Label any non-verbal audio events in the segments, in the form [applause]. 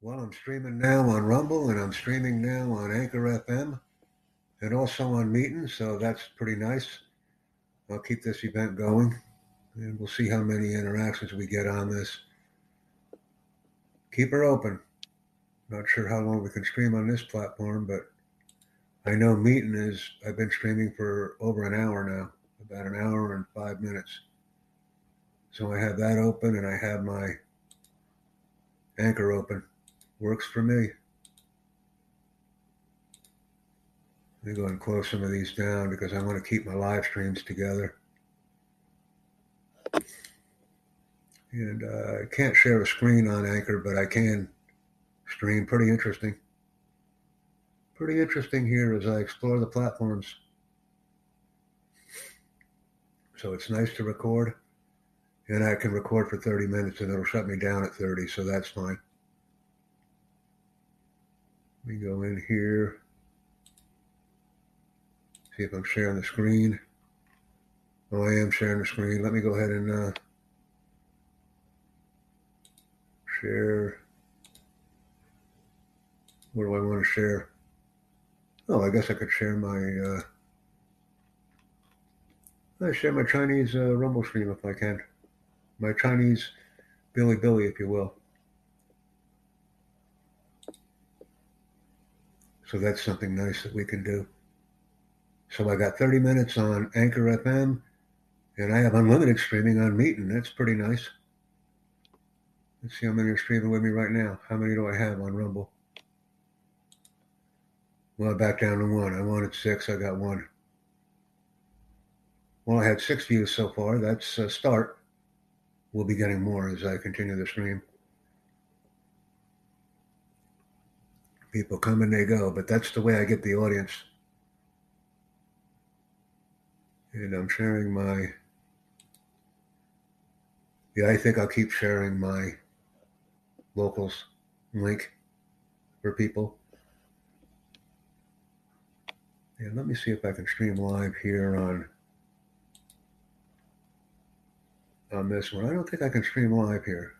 Well, I'm streaming now on Rumble and I'm streaming now on Anchor FM and also on Meetin, so that's pretty nice. I'll keep this event going and we'll see how many interactions we get on this. Keep her open. Not sure how long we can stream on this platform, but I know Meetin is, I've been streaming for over an hour now, about an hour and five minutes. So I have that open and I have my Anchor open. Works for me. Let me go and close some of these down because I want to keep my live streams together. And uh, I can't share a screen on Anchor, but I can stream. Pretty interesting. Pretty interesting here as I explore the platforms. So it's nice to record. And I can record for 30 minutes and it'll shut me down at 30, so that's fine. Let me go in here. See if I'm sharing the screen. Oh, I am sharing the screen. Let me go ahead and uh, share. What do I want to share? Oh, I guess I could share my. Uh, I share my Chinese uh, Rumble stream if I can. My Chinese Bilibili, if you will. So that's something nice that we can do. So I got 30 minutes on Anchor FM, and I have unlimited streaming on Meetin. That's pretty nice. Let's see how many are streaming with me right now. How many do I have on Rumble? Well, back down to one. I wanted six. I got one. Well, I had six views so far. That's a start. We'll be getting more as I continue the stream. People come and they go, but that's the way I get the audience. And I'm sharing my. Yeah, I think I'll keep sharing my locals link for people. And let me see if I can stream live here on on this one. I don't think I can stream live here.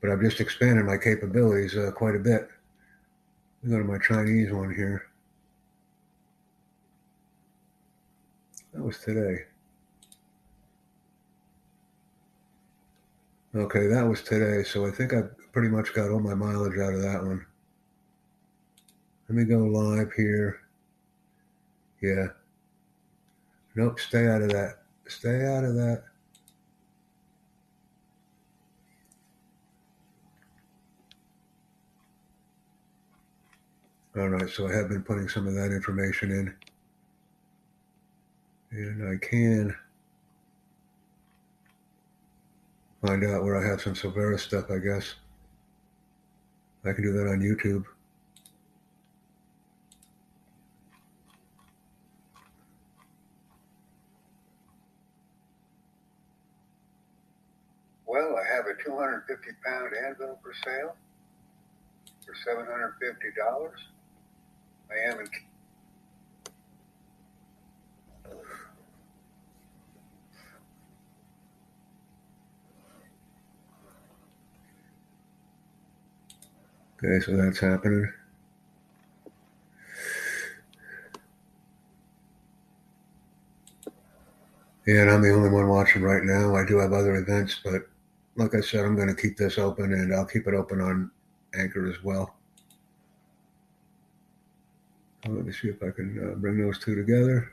But I've just expanded my capabilities uh, quite a bit. Let me go to my Chinese one here. That was today. Okay, that was today. So I think I pretty much got all my mileage out of that one. Let me go live here. Yeah. Nope, stay out of that. Stay out of that. All right, so I have been putting some of that information in. And I can find out where I have some Silvera stuff, I guess. I can do that on YouTube. Well, I have a 250 pound anvil for sale for $750. Okay, so that's happening. And I'm the only one watching right now. I do have other events, but like I said, I'm going to keep this open and I'll keep it open on Anchor as well. Let me see if I can uh, bring those two together.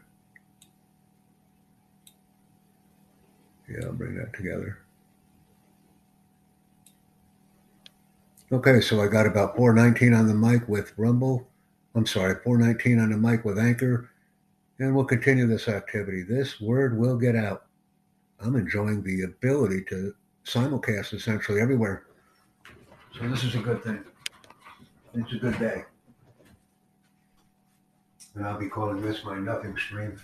Yeah, I'll bring that together. Okay, so I got about 419 on the mic with Rumble. I'm sorry, 419 on the mic with Anchor. And we'll continue this activity. This word will get out. I'm enjoying the ability to simulcast essentially everywhere. So this is a good thing. It's a good day. And I'll be calling this my nothing stream.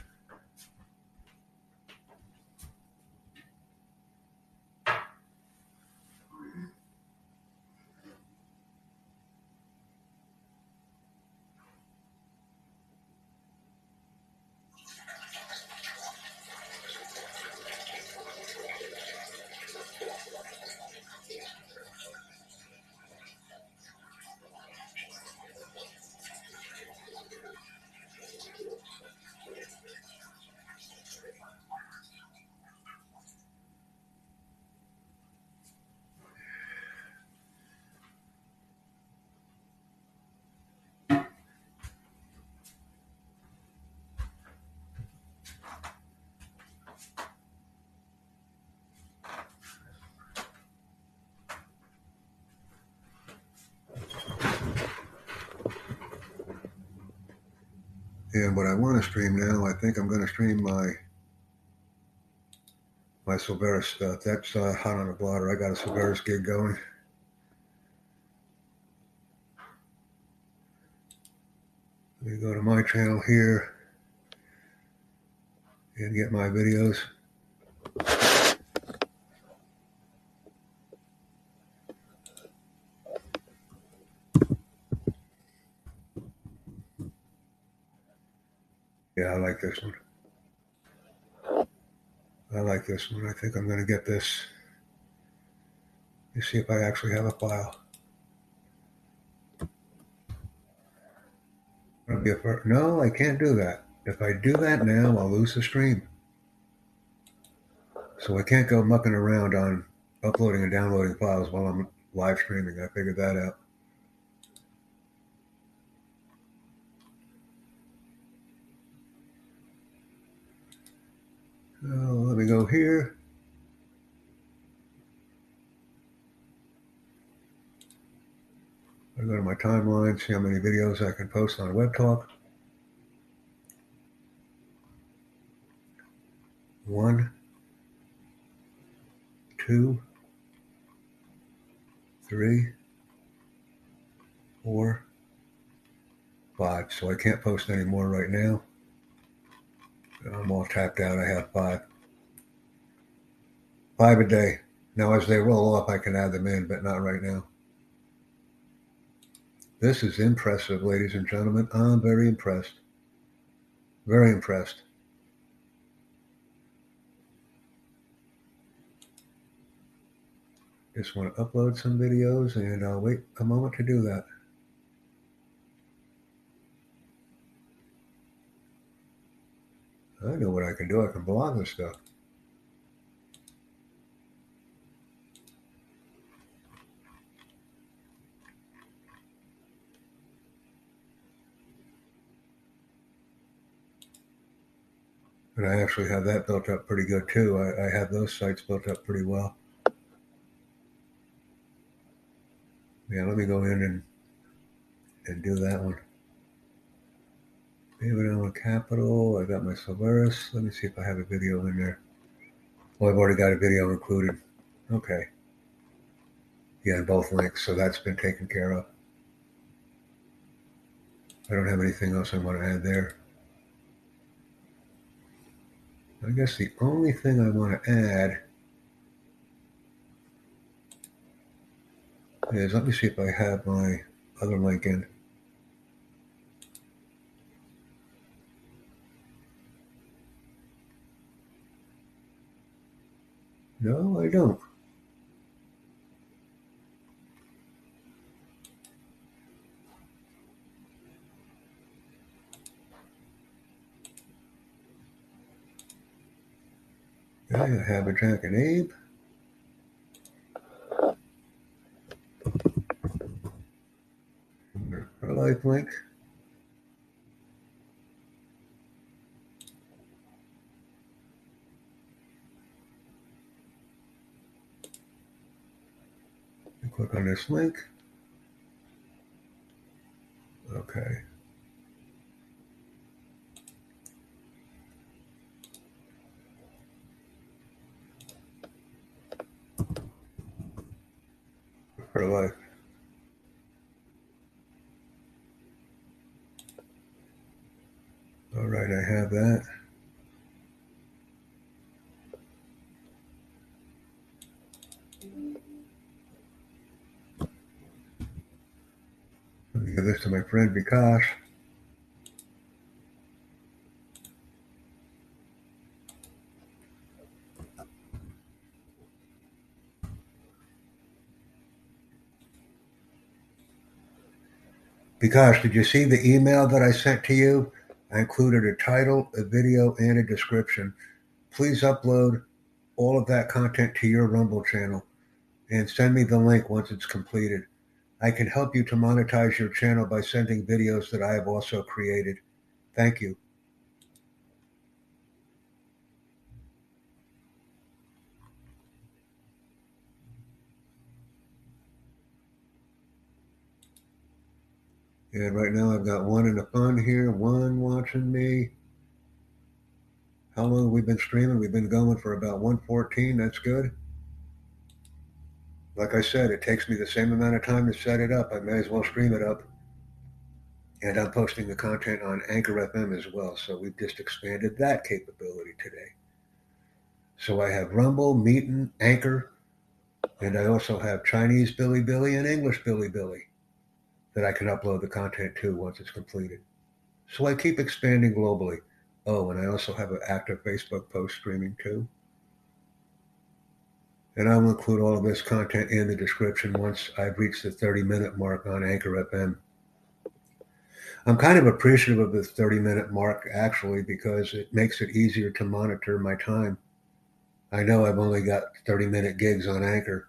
And what I want to stream now, I think I'm going to stream my my Silveris stuff. That's uh, hot on the blotter. I got a Silveris gig going. Let me go to my channel here and get my videos. Yeah, I like this one. I like this one. I think I'm going to get this. Let me see if I actually have a file. No, I can't do that. If I do that now, I'll lose the stream. So I can't go mucking around on uploading and downloading files while I'm live streaming. I figured that out. Uh, let me go here. I go to my timeline, see how many videos I can post on WebTalk. One, two, three, four, five. So I can't post any more right now. I'm all tapped out. I have five. Five a day. Now, as they roll off, I can add them in, but not right now. This is impressive, ladies and gentlemen. I'm very impressed. Very impressed. Just want to upload some videos and I'll wait a moment to do that. I can do. I can blog this stuff. And I actually have that built up pretty good too. I, I have those sites built up pretty well. Yeah, let me go in and and do that one. David Capital. I got my Silveris. Let me see if I have a video in there. Well, I've already got a video included. Okay. Yeah, both links. So that's been taken care of. I don't have anything else I want to add there. I guess the only thing I want to add is, let me see if I have my other link in. No, I don't. I have a Jack and Abe. Our life link. Click on this link. Okay. for life. All right, I have that. Let me give this to my friend Vikash. Because did you see the email that I sent to you? I included a title, a video, and a description. Please upload all of that content to your Rumble channel and send me the link once it's completed. I can help you to monetize your channel by sending videos that I have also created. Thank you. And right now I've got one in the fun here, one watching me. How long have we been streaming? We've been going for about 114. That's good. Like I said, it takes me the same amount of time to set it up. I may as well stream it up. And I'm posting the content on Anchor FM as well. So we've just expanded that capability today. So I have Rumble, Meetin, Anchor, and I also have Chinese Bilibili and English Bilibili that I can upload the content to once it's completed. So I keep expanding globally. Oh, and I also have an active Facebook post streaming too. And I will include all of this content in the description once I've reached the 30 minute mark on Anchor FM. I'm kind of appreciative of the 30 minute mark actually because it makes it easier to monitor my time. I know I've only got 30 minute gigs on Anchor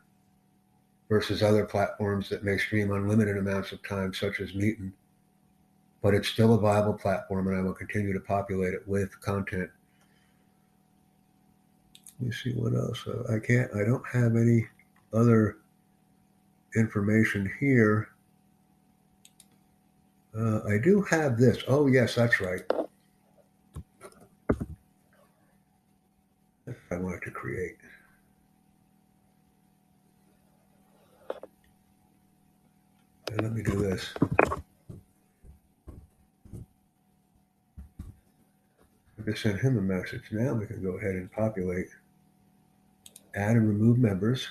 versus other platforms that may stream unlimited amounts of time, such as Meetin. But it's still a viable platform and I will continue to populate it with content. Let me see what else. Uh, I can't, I don't have any other information here. Uh, I do have this. Oh, yes, that's right. I wanted to create. And let me do this. I just sent him a message. Now we can go ahead and populate, add and remove members.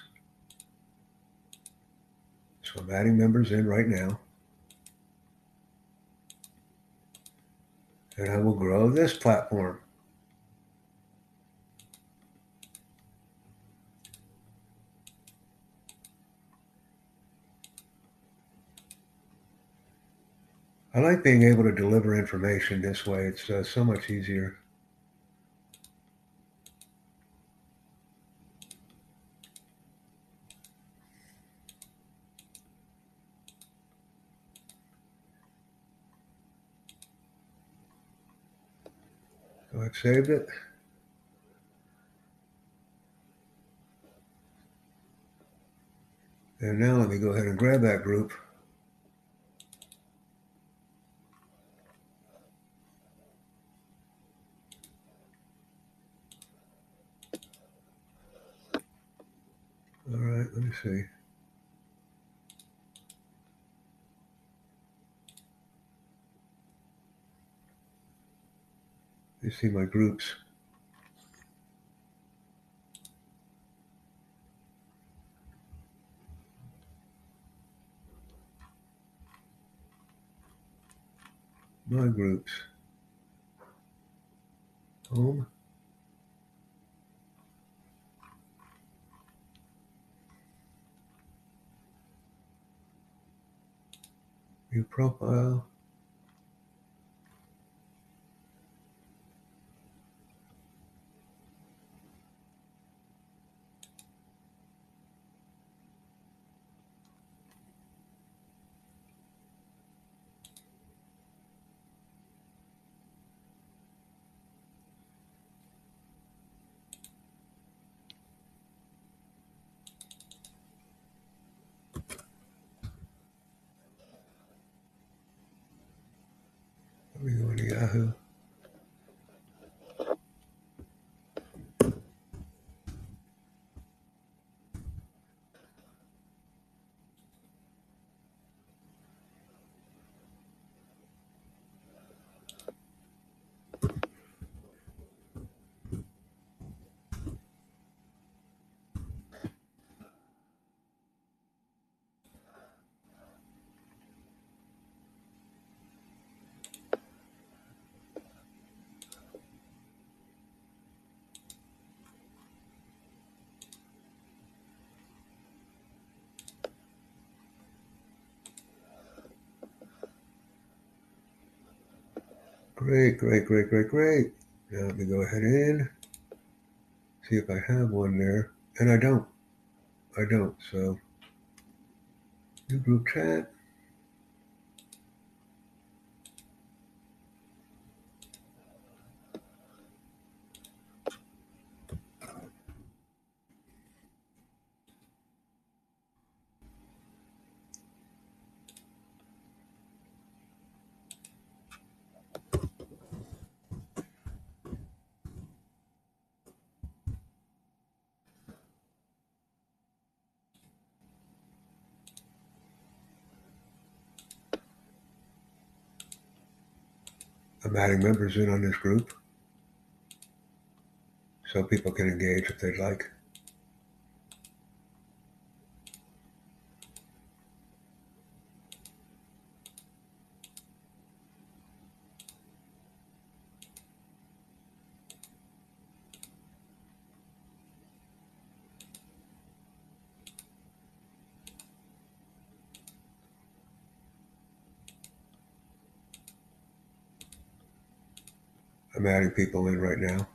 So I'm adding members in right now. And I will grow this platform. I like being able to deliver information this way. It's uh, so much easier. I've saved it. And now let me go ahead and grab that group. All right, let me see. See my groups. My groups. Home. View profile. Let me go to Yahoo. Great, great, great, great, great. Now let me go ahead and see if I have one there. And I don't. I don't. So, new group chat. I'm adding members in on this group so people can engage if they'd like. I'm adding people in right now.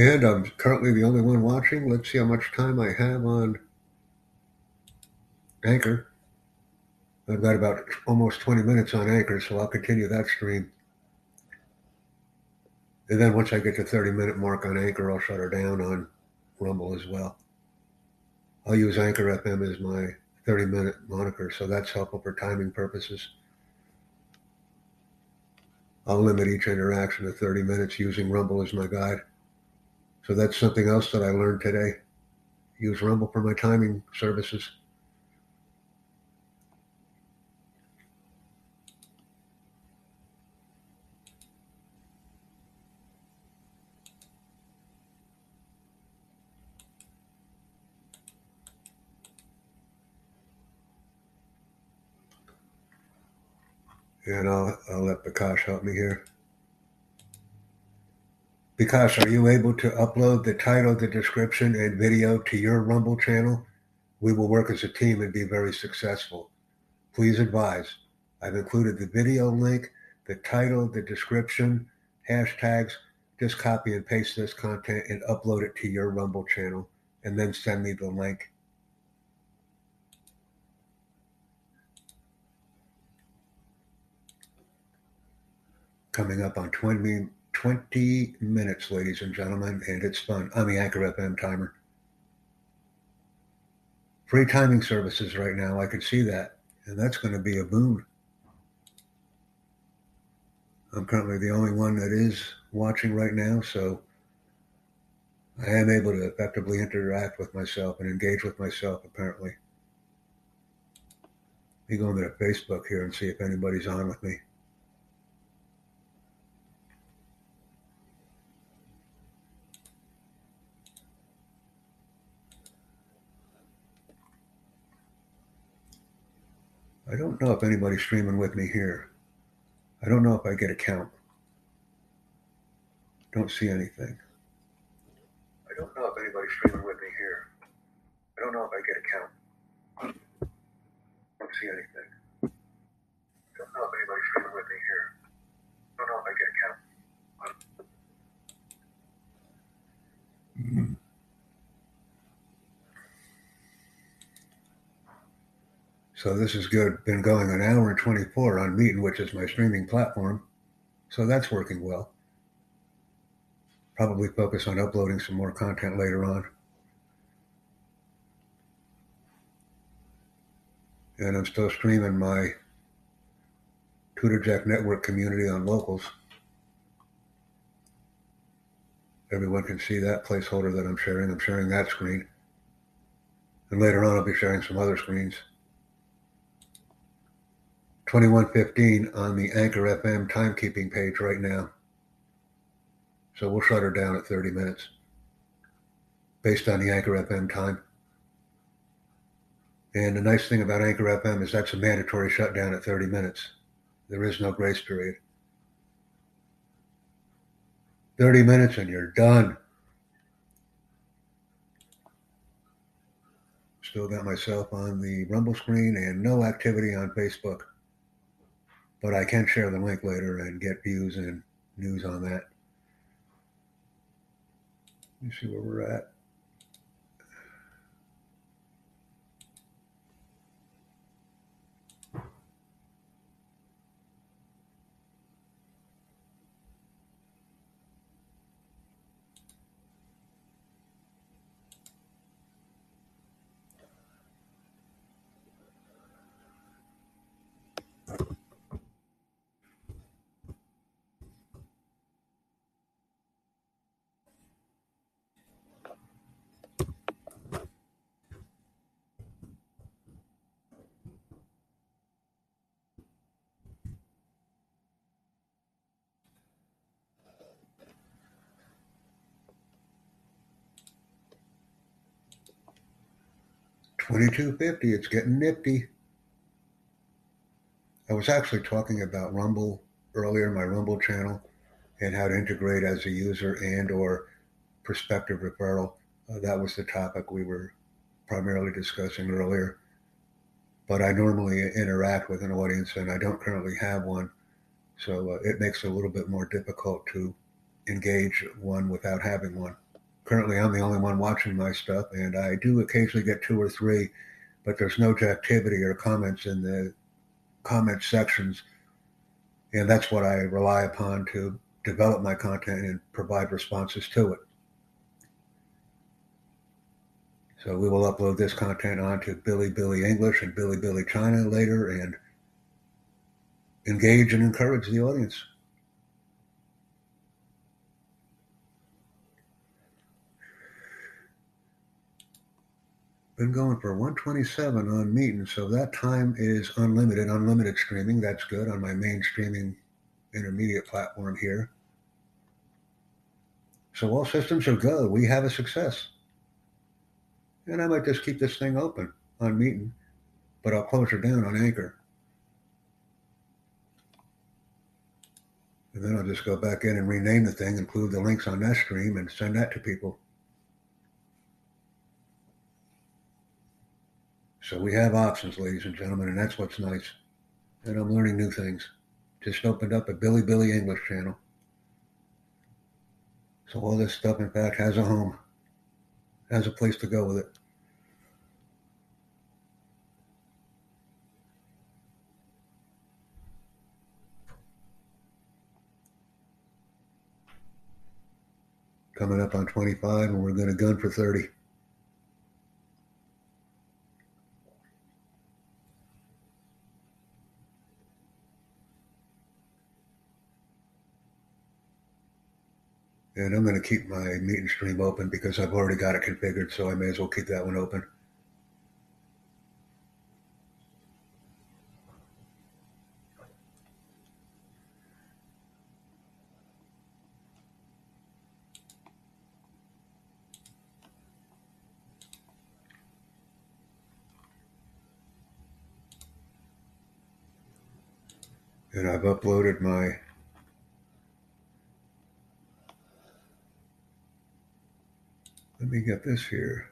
And I'm currently the only one watching. Let's see how much time I have on Anchor. I've got about almost 20 minutes on Anchor, so I'll continue that stream. And then once I get to 30 minute mark on Anchor, I'll shut her down on Rumble as well. I'll use Anchor FM as my 30 minute moniker, so that's helpful for timing purposes. I'll limit each interaction to 30 minutes using Rumble as my guide. So that's something else that I learned today. Use Rumble for my timing services. And I'll, I'll let Vikash help me here. Because are you able to upload the title, the description, and video to your Rumble channel? We will work as a team and be very successful. Please advise. I've included the video link, the title, the description, hashtags. Just copy and paste this content and upload it to your Rumble channel and then send me the link. Coming up on 20 20 minutes, ladies and gentlemen, and it's fun. I'm the Anchor FM timer. Free timing services right now, I can see that, and that's going to be a boon. I'm currently the only one that is watching right now, so I am able to effectively interact with myself and engage with myself, apparently. Let me go into Facebook here and see if anybody's on with me. I don't know if anybody's streaming with me here. I don't know if I get a count. Don't see anything. I don't know if anybody's streaming with me here. I don't know if I get a count. Don't see anything. Don't know if anybody's streaming with me here. Don't know if I get a count. Mm-hmm. So this is good. Been going an hour and 24 on Meetin, which is my streaming platform. So that's working well. probably focus on uploading some more content later on. And I'm still streaming my Tutor Jack Network community on locals. Everyone can see that placeholder that I'm sharing. I'm sharing that screen. And later on, I'll be sharing some other screens. 2115 on the Anchor FM timekeeping page right now. So we'll shut her down at 30 minutes based on the Anchor FM time. And the nice thing about Anchor FM is that's a mandatory shutdown at 30 minutes. There is no grace period. 30 minutes and you're done. Still got myself on the Rumble screen and no activity on Facebook. But I can share the link later and get views and news on that. Let me see where we're at. Twenty-two fifty. It's getting nifty. I was actually talking about Rumble earlier, my Rumble channel, and how to integrate as a user and or prospective referral. Uh, that was the topic we were primarily discussing earlier. But I normally interact with an audience, and I don't currently have one, so uh, it makes it a little bit more difficult to engage one without having one currently I'm the only one watching my stuff, and I do occasionally get two or three, but there's no activity or comments in the comment sections, and that's what I rely upon to develop my content and provide responses to it. So we will upload this content onto Bilibili English and Bilibili China later and engage and encourage the audience. Been going for 127 on Meetin, so that time is unlimited, unlimited streaming. That's good on my main streaming intermediate platform here. So all systems are go. We have a success. And I might just keep this thing open on Meetin, but I'll close her down on Anchor. And then I'll just go back in and rename the thing, include the links on that stream, and send that to people. So we have options, ladies and gentlemen, and that's what's nice. And I'm learning new things. Just opened up a Bilibili English channel. So all this stuff, in fact, has a home, has a place to go with it. Coming up on 25, and we're going to gun for 30. And I'm going to keep my Meetin stream open because I've already got it configured, so I may as well keep that one open. And I've uploaded my Let me get this here.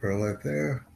Got there.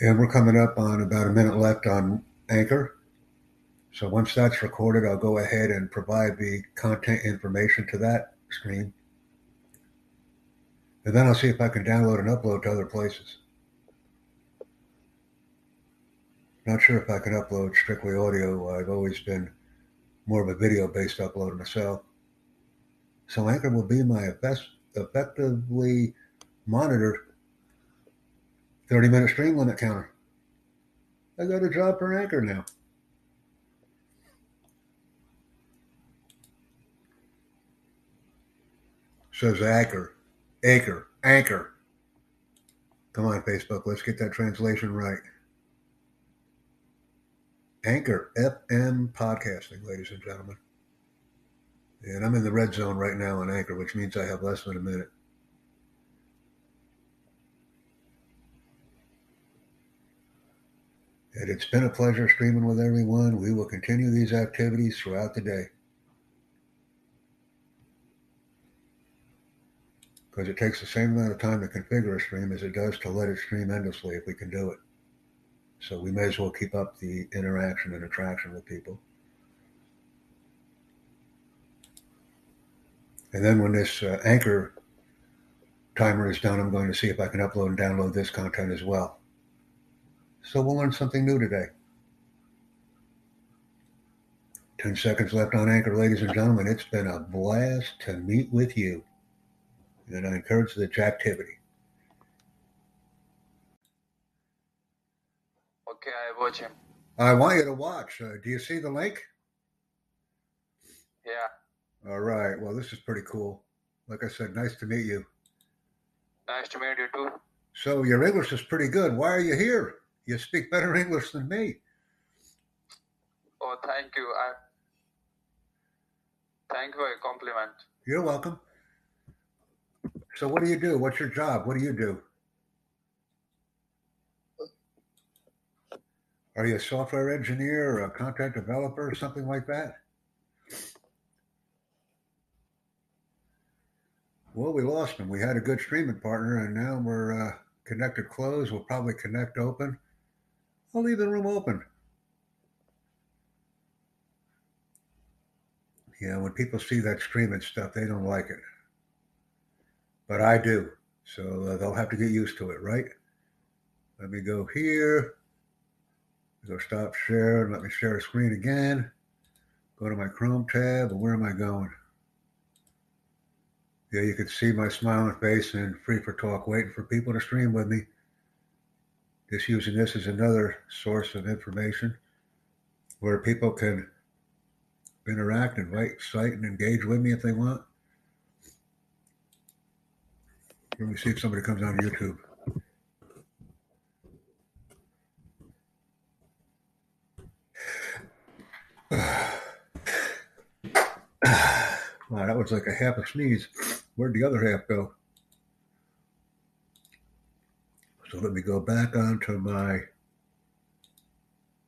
And we're coming up on about a minute left on Anchor. So once that's recorded, I'll go ahead and provide the content information to that stream. And then I'll see if I can download and upload to other places. Not sure if I can upload strictly audio. I've always been more of a video based upload myself. So Anchor will be my best effectively monitored 30 minute stream limit counter. I got a job for Anchor now. Says Anchor, Anchor, Anchor. Come on, Facebook, let's get that translation right. Anchor FM podcasting, ladies and gentlemen. And I'm in the red zone right now on Anchor, which means I have less than a minute. And it's been a pleasure streaming with everyone. We will continue these activities throughout the day. Because it takes the same amount of time to configure a stream as it does to let it stream endlessly if we can do it. So we may as well keep up the interaction and attraction with people. And then when this uh, anchor timer is done, I'm going to see if I can upload and download this content as well. So we'll learn something new today. 10 seconds left on Anchor, ladies and gentlemen. It's been a blast to meet with you. And I encourage the activity. Okay, I watch him. I want you to watch. Uh, do you see the link? Yeah. All right. Well, this is pretty cool. Like I said, nice to meet you. Nice to meet you too. So your English is pretty good. Why are you here? You speak better English than me. Oh, thank you. I thank you for your compliment. You're welcome. So, what do you do? What's your job? What do you do? Are you a software engineer or a content developer or something like that? Well, we lost him. We had a good streaming partner, and now we're uh, connected closed. We'll probably connect open. I'll leave the room open. Yeah, when people see that streaming stuff, they don't like it. But I do. So uh, they'll have to get used to it, right? Let me go here. Go stop share. Let me share a screen again. Go to my Chrome tab. And where am I going? Yeah, you can see my smiling face and free for talk, waiting for people to stream with me. Just using this as another source of information where people can interact, invite, cite, and engage with me if they want. Let me see if somebody comes on YouTube. [sighs] wow, that was like a half a sneeze. Where'd the other half go? So let me go back onto my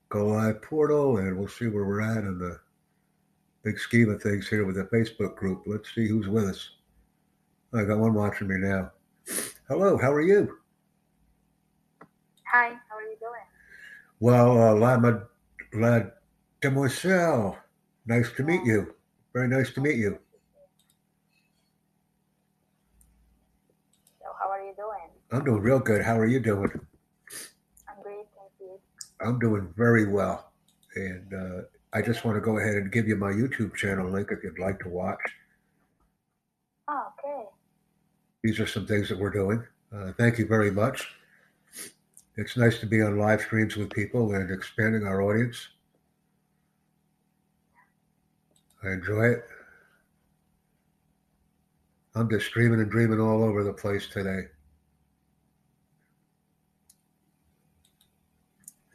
go live portal and we'll see where we're at in the big scheme of things here with the Facebook group. Let's see who's with us. I got one watching me now. Hello, how are you? Hi, how are you doing? Well, uh, Lama, La Demoiselle, nice to meet you. Very nice to meet you. So, how are you doing? I'm doing real good. How are you doing? I'm great, thank you. I'm doing very well. And uh, I just want to go ahead and give you my YouTube channel link if you'd like to watch. Oh, okay. These are some things that we're doing. Uh, thank you very much. It's nice to be on live streams with people and expanding our audience. I enjoy it. I'm just streaming and dreaming all over the place today.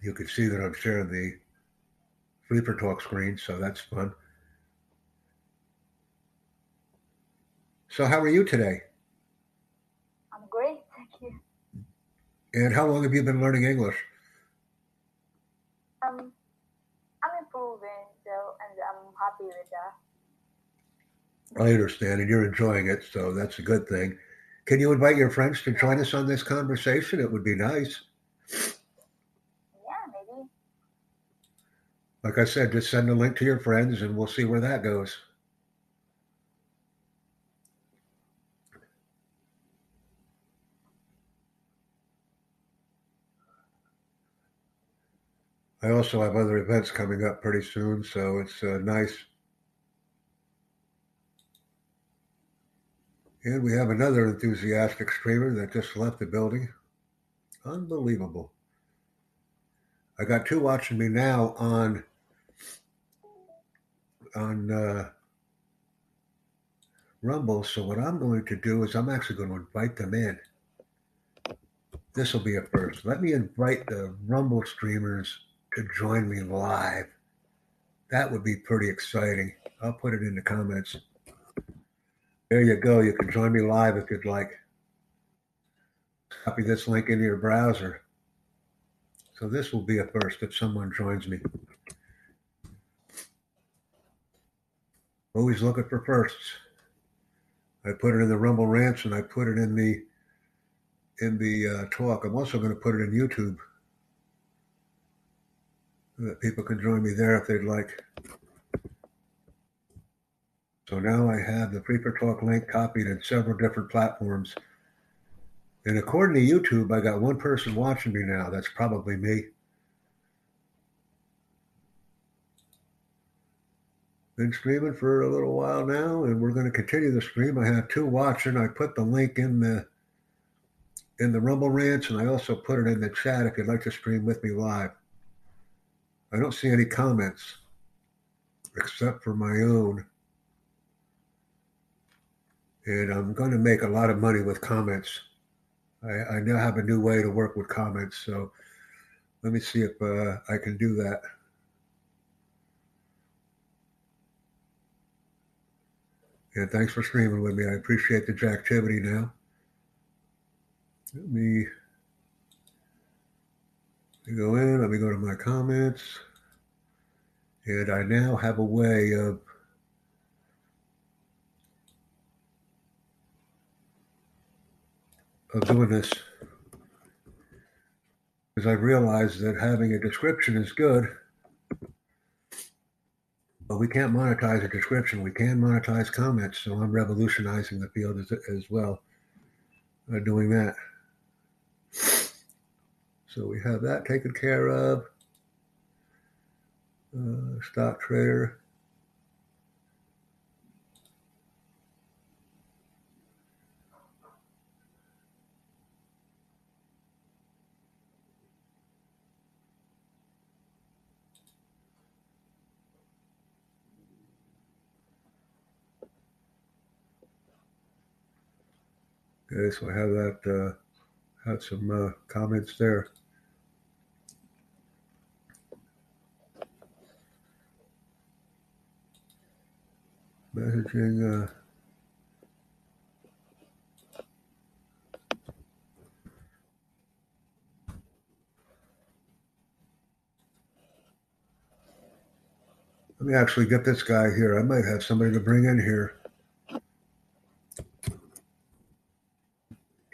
You can see that I'm sharing the for Talk screen, so that's fun. So, how are you today? I'm great, thank you. And how long have you been learning English? Um, I'm improving, so and I'm happy with that. I understand, and you're enjoying it, so that's a good thing. Can you invite your friends to join us on this conversation? It would be nice. Yeah, maybe. Like I said, just send a link to your friends and we'll see where that goes. I also have other events coming up pretty soon, so it's uh, nice. And we have another enthusiastic streamer that just left the building. Unbelievable. I got two watching me now on on uh, Rumble. So what I'm going to do is I'm actually going to invite them in. This will be a first. Let me invite the Rumble streamers to join me live. That would be pretty exciting. I'll put it in the comments. There you go. You can join me live if you'd like. Copy this link into your browser. So this will be a first if someone joins me. Always looking for firsts. I put it in the Rumble Rants and I put it in the in the uh, talk. I'm also going to put it in YouTube. That people can join me there if they'd like. So now I have the Free for Talk link copied in several different platforms. And according to YouTube, I got one person watching me now. That's probably me. Been streaming for a little while now, and we're going to continue the stream. I have two watching. I put the link in the in the Rumble Rants, and I also put it in the chat if you'd like to stream with me live. I don't see any comments except for my own. And I'm going to make a lot of money with comments. I, I now have a new way to work with comments. So let me see if uh, I can do that. And thanks for streaming with me. I appreciate the activity now. Let me, let me go in. Let me go to my comments. And I now have a way of of doing this because I've realized that having a description is good, but we can't monetize a description. We can monetize comments, so I'm revolutionizing the field as, as well, uh, doing that. So we have that taken care of. Uh, stock trader. Okay, so I have that, uh, had some uh, comments there. Messaging, uh, let me actually get this guy here. I might have somebody to bring in here.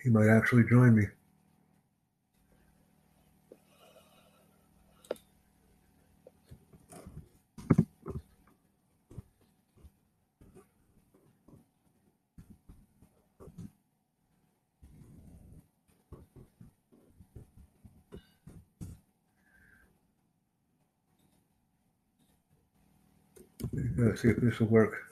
He might actually join me. Let's uh, see if this will work.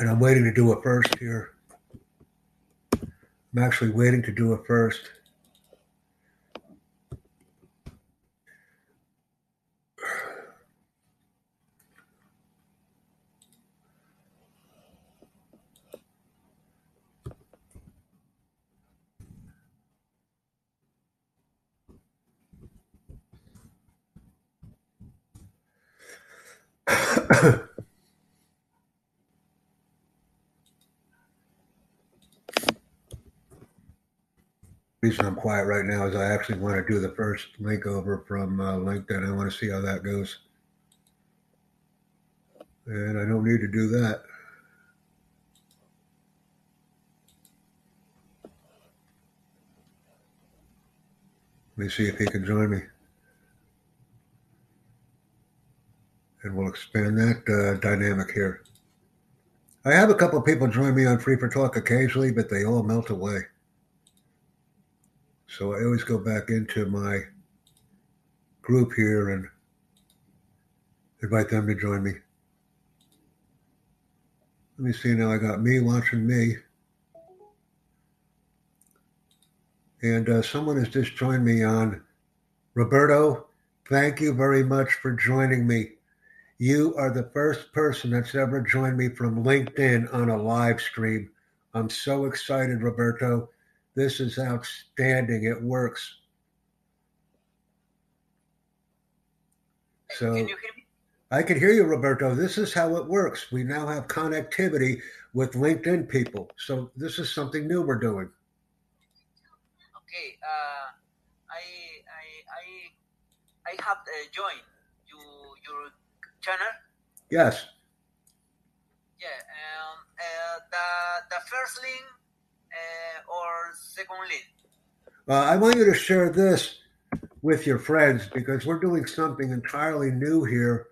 And I'm waiting to do it first here. I'm actually waiting to do it first. Reason I'm quiet right now is I actually want to do the first link over from uh, LinkedIn. I want to see how that goes. And I don't need to do that. Let me see if he can join me. And we'll expand that uh, dynamic here. I have a couple of people join me on Free for Talk occasionally, but they all melt away. So I always go back into my group here and invite them to join me. Let me see now. I got me watching me. And uh, someone has just joined me on Roberto. Thank you very much for joining me. You are the first person that's ever joined me from LinkedIn on a live stream. I'm so excited, Roberto. This is outstanding. It works. So Can you hear me? I can hear you, Roberto. This is how it works. We now have connectivity with LinkedIn people. So this is something new we're doing. Okay. Uh, I I I I have uh, joined you your channel. Yes. Yeah. Um. Uh, the the first link or second link. Uh, I want you to share this with your friends because we're doing something entirely new here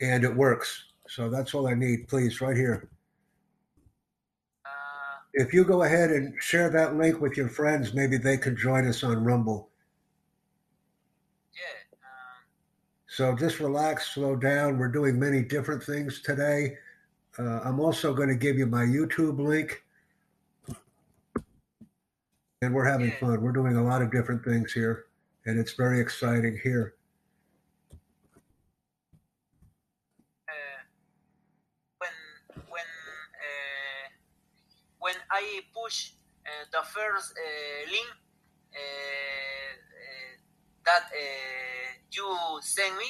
and it works. So that's all I need, please, right here. Uh, If you go ahead and share that link with your friends, maybe they can join us on Rumble. yeah. Um, So just relax, slow down. We're doing many different things today. Uh, I'm also going to give you my YouTube link. And we're having fun. We're doing a lot of different things here, and it's very exciting here. uh, when when uh, when I push uh, the first uh, link uh, uh, that you send me,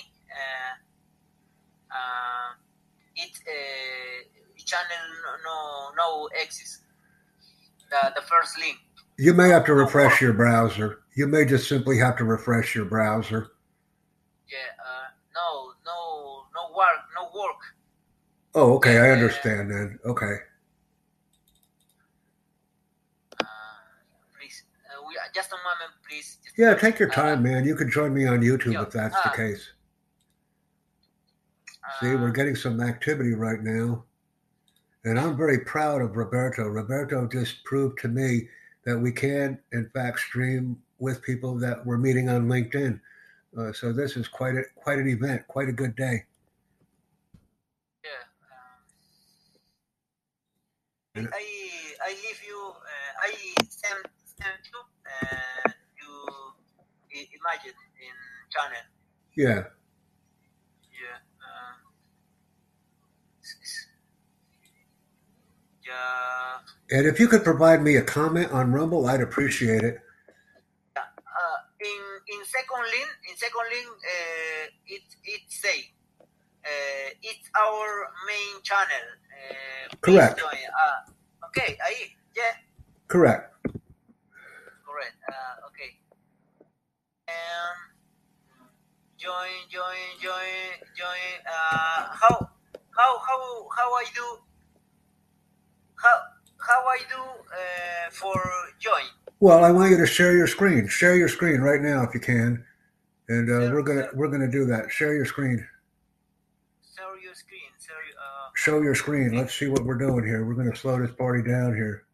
it channel no no exists. The the first link. You may have to refresh your browser. You may just simply have to refresh your browser. Yeah. Uh, no no no work no work. Oh, okay. I understand then. Okay. Uh, please, uh, we, just a moment, please. Just- Yeah, take your uh, time, man. You can join me on YouTube if that's the case. See, we're getting some activity right now. And I'm very proud of Roberto. Roberto just proved to me that we can, in fact, stream with people that we're meeting on LinkedIn. Uh, so this is quite a quite an event, quite a good day. Yeah. Um, I I leave you. Uh, I send send you. Uh, you imagine in channel. Yeah. Yeah. Um, s- s- yeah. And if you could provide me a comment on Rumble, I'd appreciate it. Uh, in in second link, in second link, uh, it it say uh, it's our main channel. Uh, Correct. join. Uh, okay, ahí, yeah, Correct. correct. Uh, okay. Um, join, join, join, join. Uh, how how how how I do? How how I do uh, for join? Well, I want you to share your screen. Share your screen right now if you can, and uh, we're gonna we're gonna do that. Share your screen. Share your screen. Share. Uh, Show your screen. Let's see what we're doing here. We're gonna slow this party down here.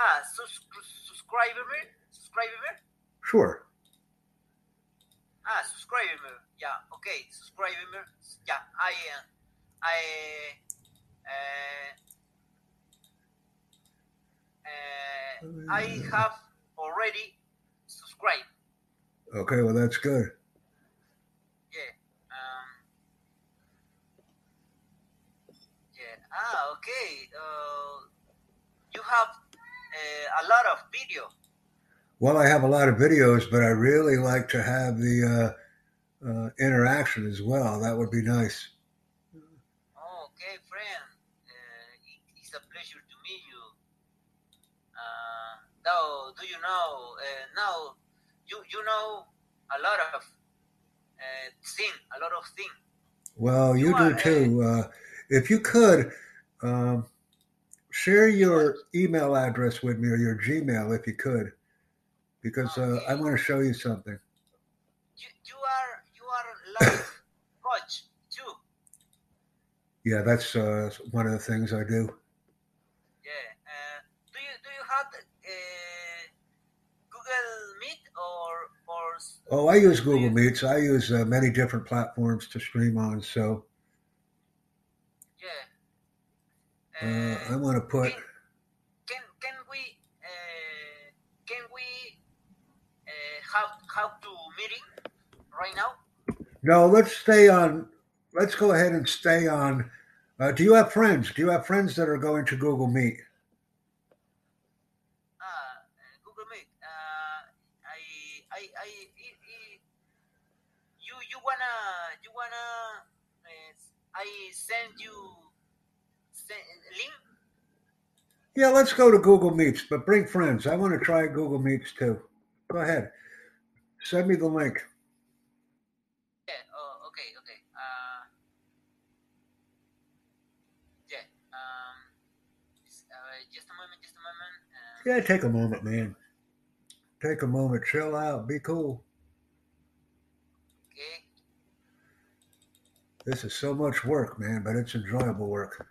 ah, sus- subscribe me. Subscribe me. Sure. Ah, subscribe me. Yeah, okay, subscribe me. Yeah, I, uh, I, uh, uh, I have already subscribed. Okay. Well, that's good. Yeah. Um. Yeah. Ah, okay. Uh, you have uh, a lot of video. Well, I have a lot of videos, but I really like to have the uh, uh, interaction as well. That would be nice. Oh, okay, friend. Uh, it, it's a pleasure to meet you. Uh, now, do you know? Uh, now, you you know a lot of uh, thing, a lot of thing. Well, you You do too. Uh, if you could um, share your email address with me or your Gmail, if you could, because uh, I want to show you something. You you are you are life coach too. Yeah, that's uh, one of the things I do. Yeah. Uh, do you do you have uh, Google Meet or or Oh, I use Google Meets. I use uh, many different platforms to stream on. So yeah? uh, I want to put. can can we uh, can we uh, have have to meeting right now? No, let's stay on. Let's go ahead and stay on. Uh, do you have friends? Do you have friends that are going to Google Meet? Ah, uh, Google Meet. Uh, I I I, I, I you you wanna you wanna uh, I send you send link. Yeah, let's go to Google Meets, but bring friends. I want to try Google Meets too. Go ahead. Send me the link. Yeah. Oh, okay, okay. Uh, yeah. Um, just, uh, just a moment. Just a moment. Uh, Yeah, take a moment, man. Take a moment, chill out, be cool. okay. This is so much work, man, but it's enjoyable work.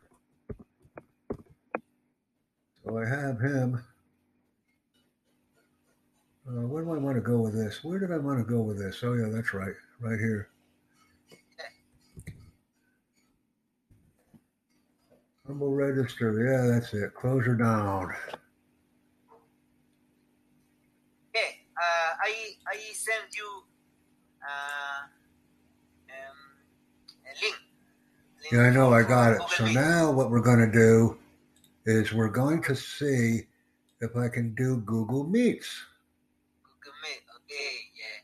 So I have him. Uh, where do I want to go with this? Where did I want to go with this? Oh, yeah, that's right. Right here. Rumble register. Yeah, that's it. Close her down. Okay, uh, I I send you uh, um, a link. link Yeah, I know. I got it. So now what we're going to do is we're going to see if I can do Google Meets. Google Meet. Okay, yeah.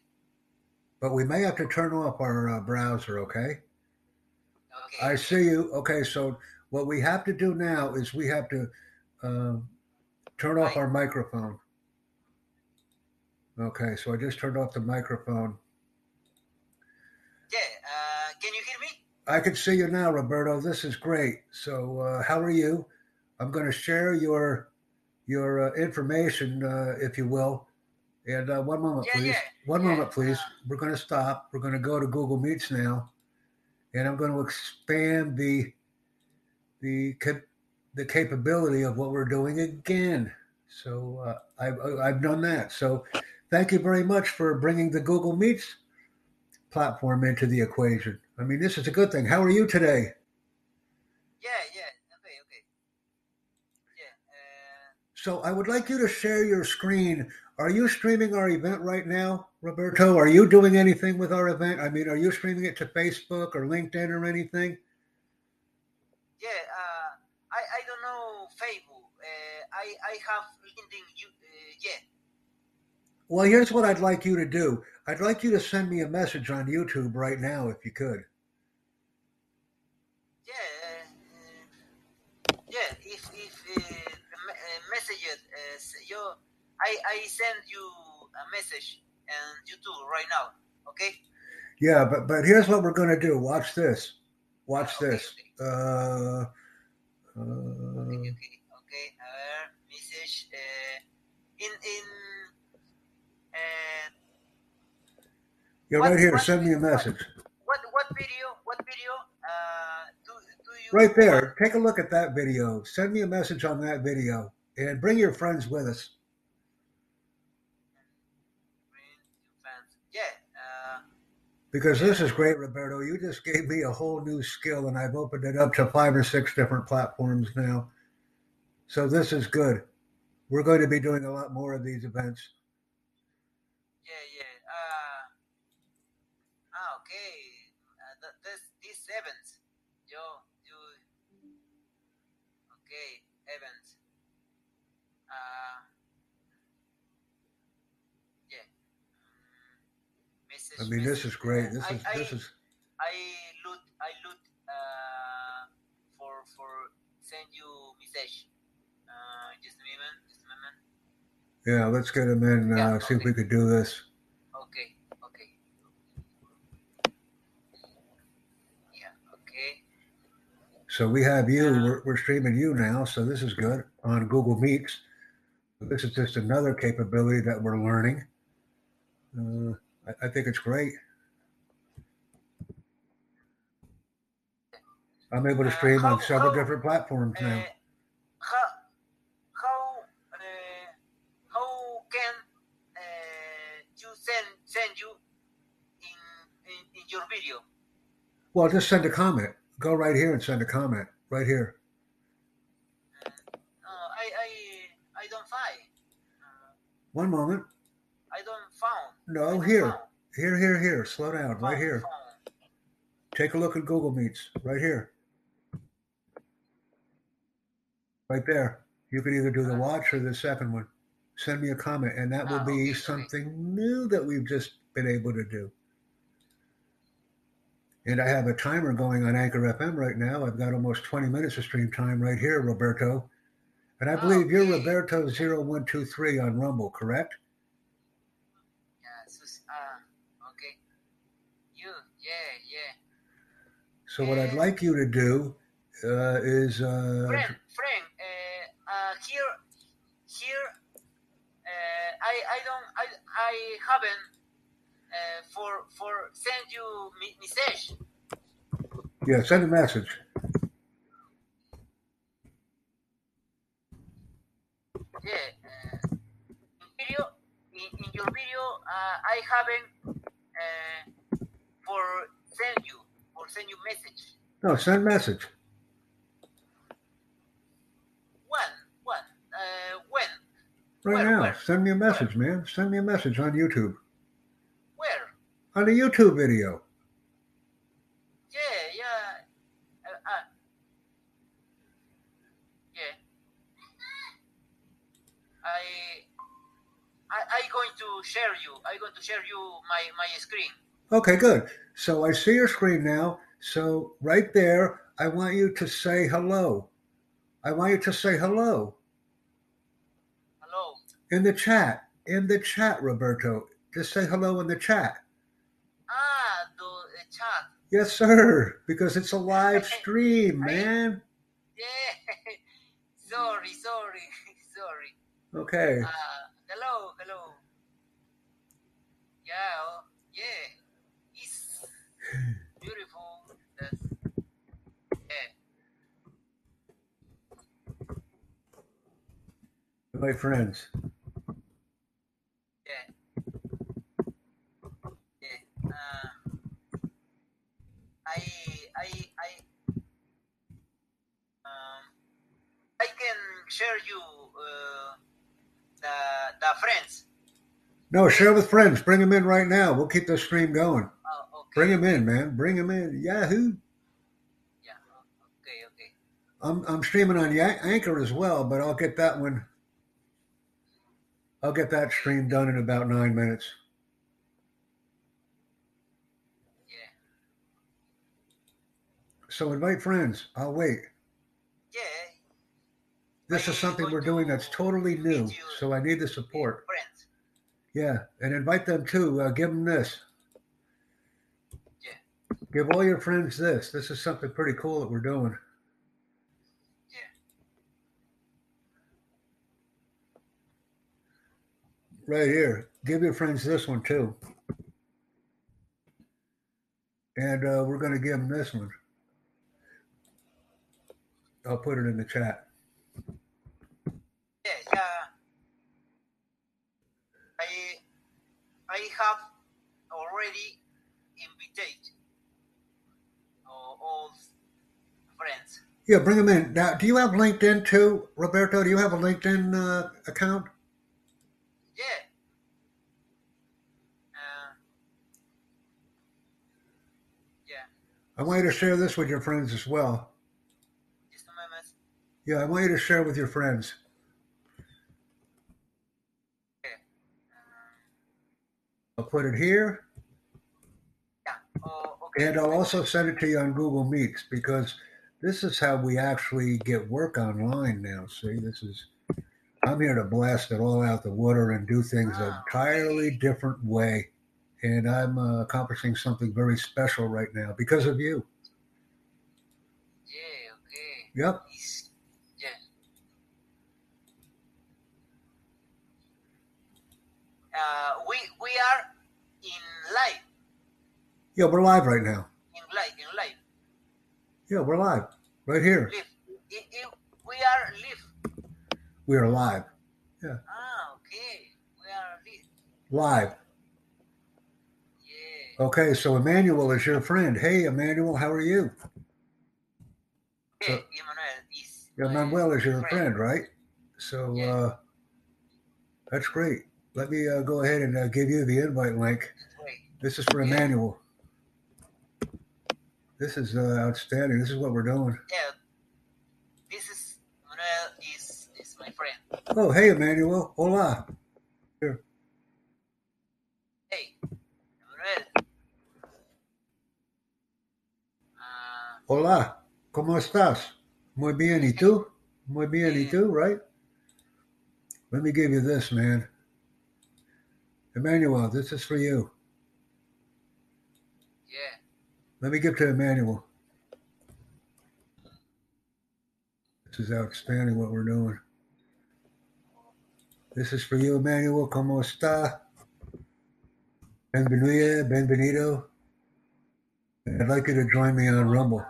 But we may have to turn off our uh, browser, okay? Okay. I see you. Okay, so what we have to do now is we have to um, turn off our microphone. Okay, so I just turned off the microphone. I can see you now, Roberto. This is great. So, uh, how are you? I'm going to share your your uh, information, uh, if you will. And uh, one moment, Yeah, please. yeah, one yeah, moment, please. We're going to stop. We're going to go to Google Meets now, and I'm going to expand the the cap- the capability of what we're doing again. So uh, I've I've done that. So thank you very much for bringing the Google Meets platform into the equation. I mean, this is a good thing. How are you today? Yeah, yeah. Okay, okay. Yeah. Uh, So I would like you to share your screen. are you streaming our event right now, Roberto? Are you doing anything with our event? I mean, are you streaming it to Facebook or LinkedIn or anything? Yeah, uh, I I don't know Facebook. Uh, I I have LinkedIn. Uh, yeah. Well, here's what I'd like you to do. I'd like you to send me a message on YouTube right now, if you could. Yeah, uh, yeah. If if uh, uh, messages, uh, you, I I send you a message and you too right now. Okay. Yeah, but but here's what we're gonna do. Watch this. Watch Okay, this. Uh, uh, Okay. Okay. Okay. Uh, message. Uh, in in. Uh, yeah, What- right here. Send me a message. what what video? What video? Uh, do do you? Right there. Take a look at that video. Send me a message on that video, and bring your friends with us. Yeah. Uh, Because this is great, Roberto. You just gave me a whole new skill, and I've opened it up to five or six different platforms now. So this is good. We're going to be doing a lot more of these events. yeah. Yeah. Uh, ah. Okay. Uh, th- this this events. Yo. You. Okay. Events. Uh. Yeah. Message. I mean, this is great. Uh, This I, is I, this is I look I look uh, for for send you message. Uh, just a moment, just a moment. yeah. Let's get him in. Uh, Yeah, See if we could do this. Okay, okay. Yeah, okay. So we have you. Uh, We're, we're streaming you now. So this is good on Google Meets. This is just another capability that we're learning. Uh, I, I think it's great. I'm able to Uh, stream on several different platforms now. how how how can you send send you in, in in your video? Well, just send a comment. Go right here and send a comment right here. Uh, I I I don't find. Uh, One moment. I don't found. No, here, here, here, here. Slow down. Right here. Take a look at Google Meets. Right here. Right there. You could either do the watch or the second one. Send me a comment, and that will be oh, okay. something new that we've just been able to do. And I have a timer going on Anchor FM right now. I've got almost 20 minutes of stream time right here, Roberto. And I believe you're. Roberto0123 on Rumble, correct? Yeah, sus- ah, okay. You, yeah, yeah. So what I'd like you to do uh, is uh, Friend, friend, uh, uh, here, here, uh, I, I don't, I, I haven't, uh, for, for send you message. yeah, send a message. Yeah, uh, in video, in, in your video, uh, I haven't, uh, for send you, for send you message. No, send message. When, when, uh, when, Right Where, now. where? Send me a message, man. Send me a message on YouTube. where? On a YouTube video. Yeah, yeah. Uh, uh, yeah. I, I, I going to share you. I going to share you my my screen. Okay, good. So I see your screen now. So right there, I want you to say hello. I want you to say hello Hello. in the chat. In the chat, Roberto. Just say hello in the chat. Ah, the uh, chat. Yes, sir. Because it's a live [laughs] stream, man. Yeah. [laughs] sorry, sorry, [laughs] sorry. Okay. Uh, hello, hello. Yeah, oh, yeah. Beautiful. My friends. Yeah. Yeah. Uh, I I I um I can share you uh, the the friends No, share with friends. Bring them in right now. We'll keep the stream going. Bring them in, man. Bring them in. Yahoo. Yeah. Okay. Okay. I'm I'm streaming on Anchor as well, but I'll get that one. I'll get that stream done in about nine minutes. Yeah. So invite friends. I'll wait. Yeah. This is something we're doing that's totally new, so I need the support. Friends. Yeah, and invite them too. Uh, give them this. Give all your friends this. This is something pretty cool that we're doing. Yeah. Right here. Give your friends this one too. And uh, we're going to give them this one. I'll put it in the chat. Yeah. Yeah. I I have already invited all, all friends. Yeah, bring them in. Now, do you have LinkedIn too, Roberto? Do you have a LinkedIn uh, account? Yeah. Uh, yeah. I want you to share this with your friends as well. Just a moment. Yeah, I want you to share with your friends. Okay. Um, I'll put it here, yeah. Oh, okay. and I'll also send it to you on Google Meets because this is how we actually get work online now. See, this is I'm here to blast it all out the water and do things an Ah, entirely different way, and I'm uh, accomplishing something very special right now because of you. Yeah. Okay. Yep. Yeah. Uh, we we are in live, Yeah, we're live right now. in live, in live, Yeah, we're live right here. live. We are live. We are live. Yeah. Ah, okay. We are live. Live. Yeah. Okay, so Emmanuel is your friend. Hey, Emmanuel, how are you? Okay, Emmanuel is. Yeah, Manuel is your friend, right? So Yeah. uh, that's great. Let me uh, go ahead and uh, give you the invite link. This is for. Emmanuel. This is uh, outstanding. This is what we're doing. Yeah. This is Emmanuel is is my friend. Oh, hey, Emmanuel. Hola. Here. Hey, Emmanuel. Uh, Hola. ¿Cómo estás? Muy bien. ¿Y tú? Muy bien. ¿Y tú? Right? Let me give you this, man. Emmanuel, this is for you. yeah. Let me give to Emmanuel. This is outstanding what we're doing. This is for you, Emmanuel. ¿Cómo está? Bienvenido, bienvenido. I'd like you to join me on Rumble.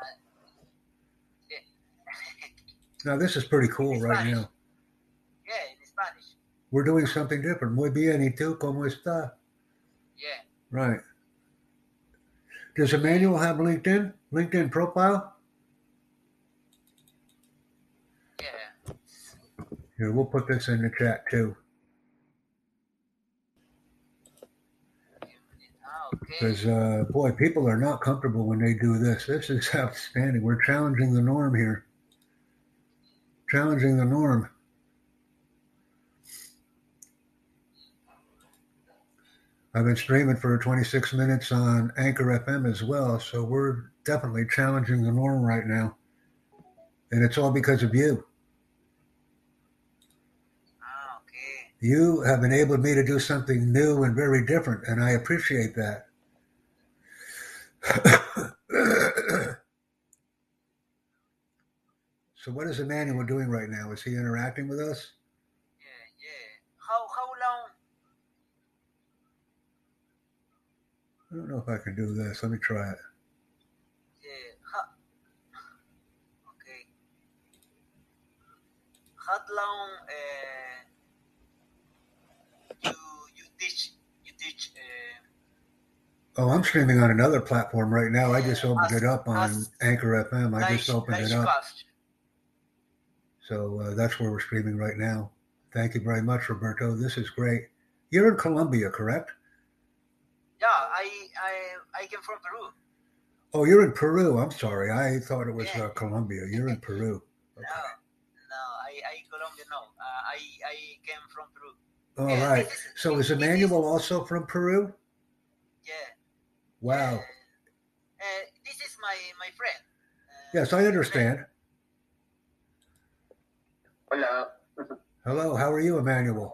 Now, this is pretty cool right now. Yeah, in Spanish. We're doing something different. Muy bien. ¿Y tú? ¿Cómo está? Yeah. Right. Does Emmanuel have LinkedIn? LinkedIn profile? Yeah. Here, we'll put this in the chat too. Okay. Because, uh, boy, people are not comfortable when they do this. This is [laughs] outstanding. We're challenging the norm here. Challenging the norm. I've been streaming for 26 minutes on Anchor FM as well. So we're definitely challenging the norm right now. And it's all because of you. Ah, okay. You have enabled me to do something new and very different, and I appreciate that. [coughs] so, what is Emmanuel doing right now? Is he interacting with us? Yeah, yeah. How how long? I don't know if I can do this. Let me try it. Yeah. Okay. How long uh, you you teach you teach uh, Oh, I'm streaming on another platform right now. I just opened Us- it up on Anchor FM. I just opened it up. cast? So uh, that's where we're streaming right now. Thank you very much, Roberto. This is great. You're in Colombia, correct? Yeah, I I I came from Peru. Oh, you're in Peru. I'm sorry. I thought it was Yeah. uh, Colombia. You're in Peru. [laughs] No, Okay. no, I I Colombia no. Uh, I I came from Peru. All Yeah, right. is- So is this is- Emmanuel also from Peru? Yeah. Wow. Uh, uh, this is my my friend. Uh, Yes, I understand. Hola. Hello, how are you, Emmanuel?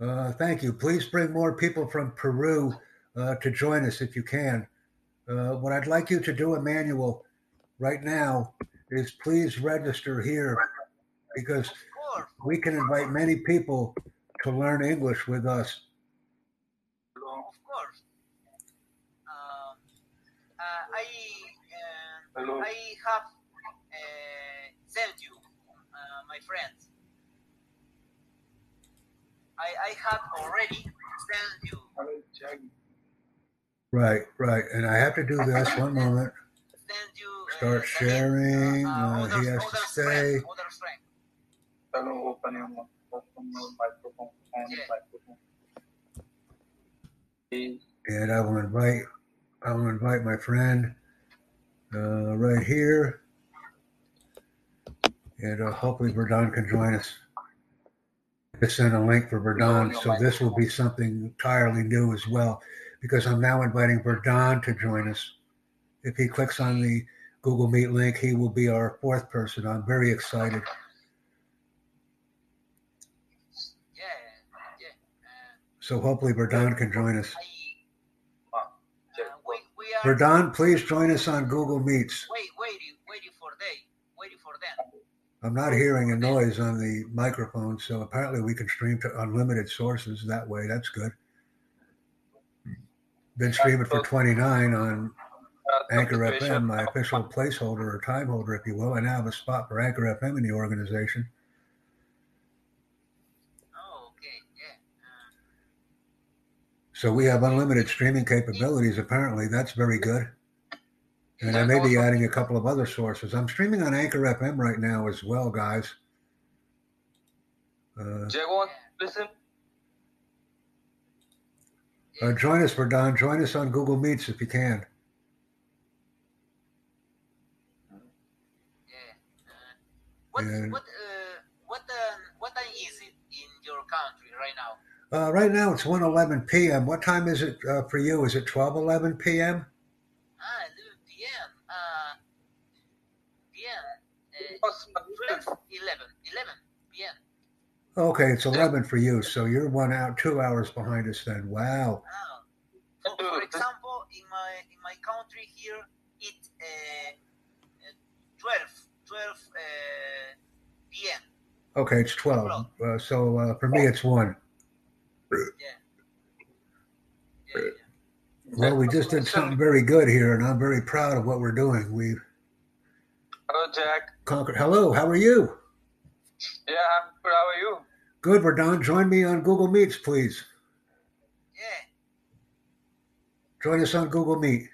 Uh, thank you. Please bring more people from Peru uh, to join us if you can. Uh, what I'd like you to do, Emmanuel, right now is please register here because we can invite many people to learn English with us. Of course. Um, uh, I uh. I have sent you, my friends. I I have already sent you. Right, right. And I have to do this. [laughs] One moment. Send you. Uh, Start the sharing. link, Uh, he has to others stay. friend, others friend. Hello, open your microphone and Yeah. microphone. Please. And I will invite I will invite my friend uh, right here. And uh, hopefully Verdon can join us. Just send a link for Verdon. So this will be something entirely new as well. Because I'm now inviting Verdon to join us. If he clicks on the Google Meet link, he will be our fourth person. I'm very excited. Yeah, yeah. So hopefully Verdon can join us. I, uh, we, we are Verdon, please join us on Google Meets. wait, waiting, waiting for they, waiting for them. I'm not hearing a noise on the microphone, so apparently we can stream to unlimited sources that way. That's good. Been streaming for 29 on Anchor FM, my official placeholder or time holder, if you will. I now have a spot for Anchor FM in the organization. Oh, okay, yeah. Uh, So we have unlimited streaming capabilities, apparently. That's very good. And I may be adding a couple of other sources. I'm streaming on Anchor FM right now as well, guys. Uh, listen. uh, join us, Verdon. Join us on Google Meets if you can. yeah. Uh, what, And- what, uh, what, um, what time is it in your country right now? Uh, right now it's 1:11 p.m. What time is it uh, for you? Is it 12:11 p.m.? Ah, 11 p.m. Uh, Uh, 12, 11, 11 p.m. Okay, it's 11 for you, so you're one out, two hours behind us then. Wow. Ah, for, example, in my in my country here, it uh, uh, 12, 12 uh, p.m. Okay, it's 12. Uh, so uh, for me, it's one. Yeah, yeah. Well, we just did something very good here, and I'm very proud of what we're doing. We Hello, Jack. conquered. Hello, how are you? Yeah, I'm good. How are you? Good, Verdon. Join me on Google Meets, please. yeah. Join us on Google Meet.